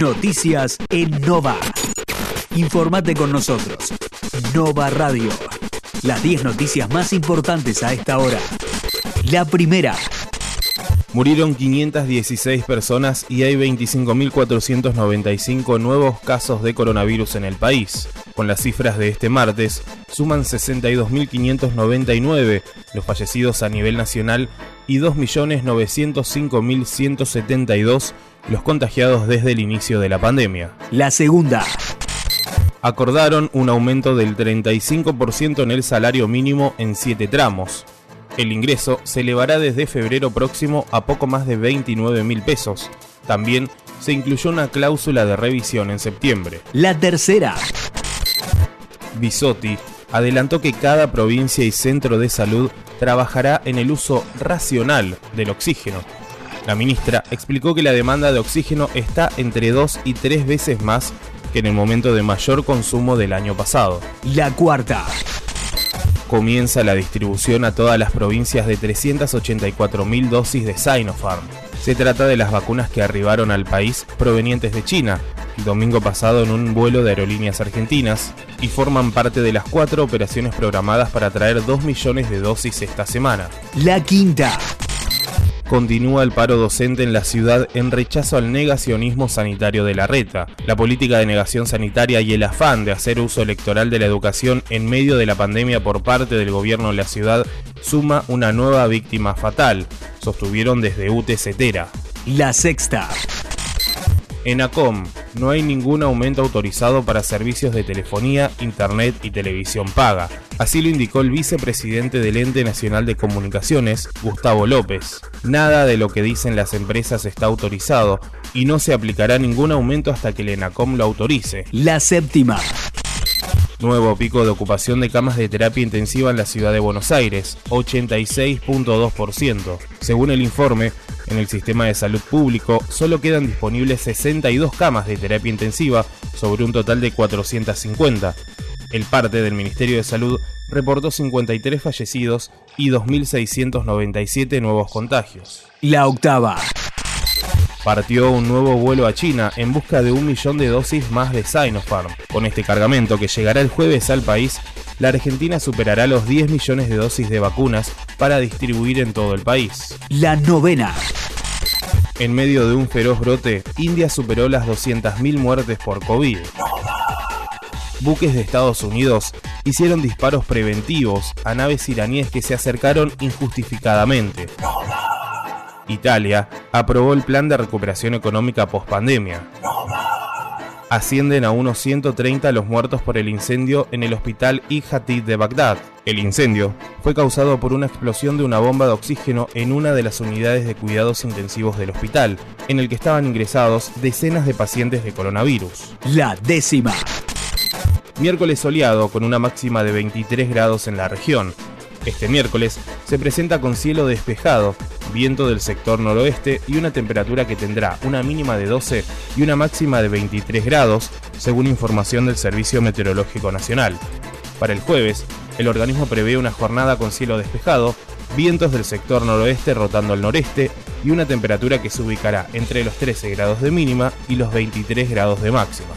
Noticias en Nova. Informate con nosotros. Nova Radio. Las 10 noticias más importantes a esta hora. La primera. Murieron 516 personas y hay 25.495 nuevos casos de coronavirus en el país. Con las cifras de este martes, suman 62.599 los fallecidos a nivel nacional y 2.905.172 los contagiados desde el inicio de la pandemia. La segunda. Acordaron un aumento del 35% en el salario mínimo en 7 tramos. El ingreso se elevará desde febrero próximo a poco más de 29 mil pesos. También se incluyó una cláusula de revisión en septiembre. La tercera. Bisotti adelantó que cada provincia y centro de salud trabajará en el uso racional del oxígeno. La ministra explicó que la demanda de oxígeno está entre dos y tres veces más que en el momento de mayor consumo del año pasado. La cuarta. Comienza la distribución a todas las provincias de 384.000 dosis de Sinopharm. Se trata de las vacunas que arribaron al país provenientes de China, el domingo pasado en un vuelo de aerolíneas argentinas, y forman parte de las cuatro operaciones programadas para traer 2 millones de dosis esta semana. La quinta. Continúa el paro docente en la ciudad en rechazo al negacionismo sanitario de la reta. La política de negación sanitaria y el afán de hacer uso electoral de la educación en medio de la pandemia por parte del gobierno de la ciudad suma una nueva víctima fatal, sostuvieron desde UTE Cetera. La sexta. En ACOM no hay ningún aumento autorizado para servicios de telefonía, internet y televisión paga. Así lo indicó el vicepresidente del Ente Nacional de Comunicaciones, Gustavo López. Nada de lo que dicen las empresas está autorizado y no se aplicará ningún aumento hasta que el ENACOM lo autorice. La séptima. Nuevo pico de ocupación de camas de terapia intensiva en la ciudad de Buenos Aires, 86.2%. Según el informe, en el sistema de salud público solo quedan disponibles 62 camas de terapia intensiva sobre un total de 450. El parte del Ministerio de Salud reportó 53 fallecidos y 2.697 nuevos contagios. La octava. Partió un nuevo vuelo a China en busca de un millón de dosis más de Sinopharm. Con este cargamento que llegará el jueves al país, la Argentina superará los 10 millones de dosis de vacunas para distribuir en todo el país. La novena. En medio de un feroz brote, India superó las 200.000 muertes por COVID. Buques de Estados Unidos hicieron disparos preventivos a naves iraníes que se acercaron injustificadamente. Italia aprobó el plan de recuperación económica post-pandemia. Ascienden a unos 130 los muertos por el incendio en el hospital Ihatid de Bagdad. El incendio fue causado por una explosión de una bomba de oxígeno en una de las unidades de cuidados intensivos del hospital, en el que estaban ingresados decenas de pacientes de coronavirus. La décima. Miércoles soleado con una máxima de 23 grados en la región. Este miércoles se presenta con cielo despejado, viento del sector noroeste y una temperatura que tendrá una mínima de 12 y una máxima de 23 grados, según información del Servicio Meteorológico Nacional. Para el jueves, el organismo prevé una jornada con cielo despejado, vientos del sector noroeste rotando al noreste y una temperatura que se ubicará entre los 13 grados de mínima y los 23 grados de máxima.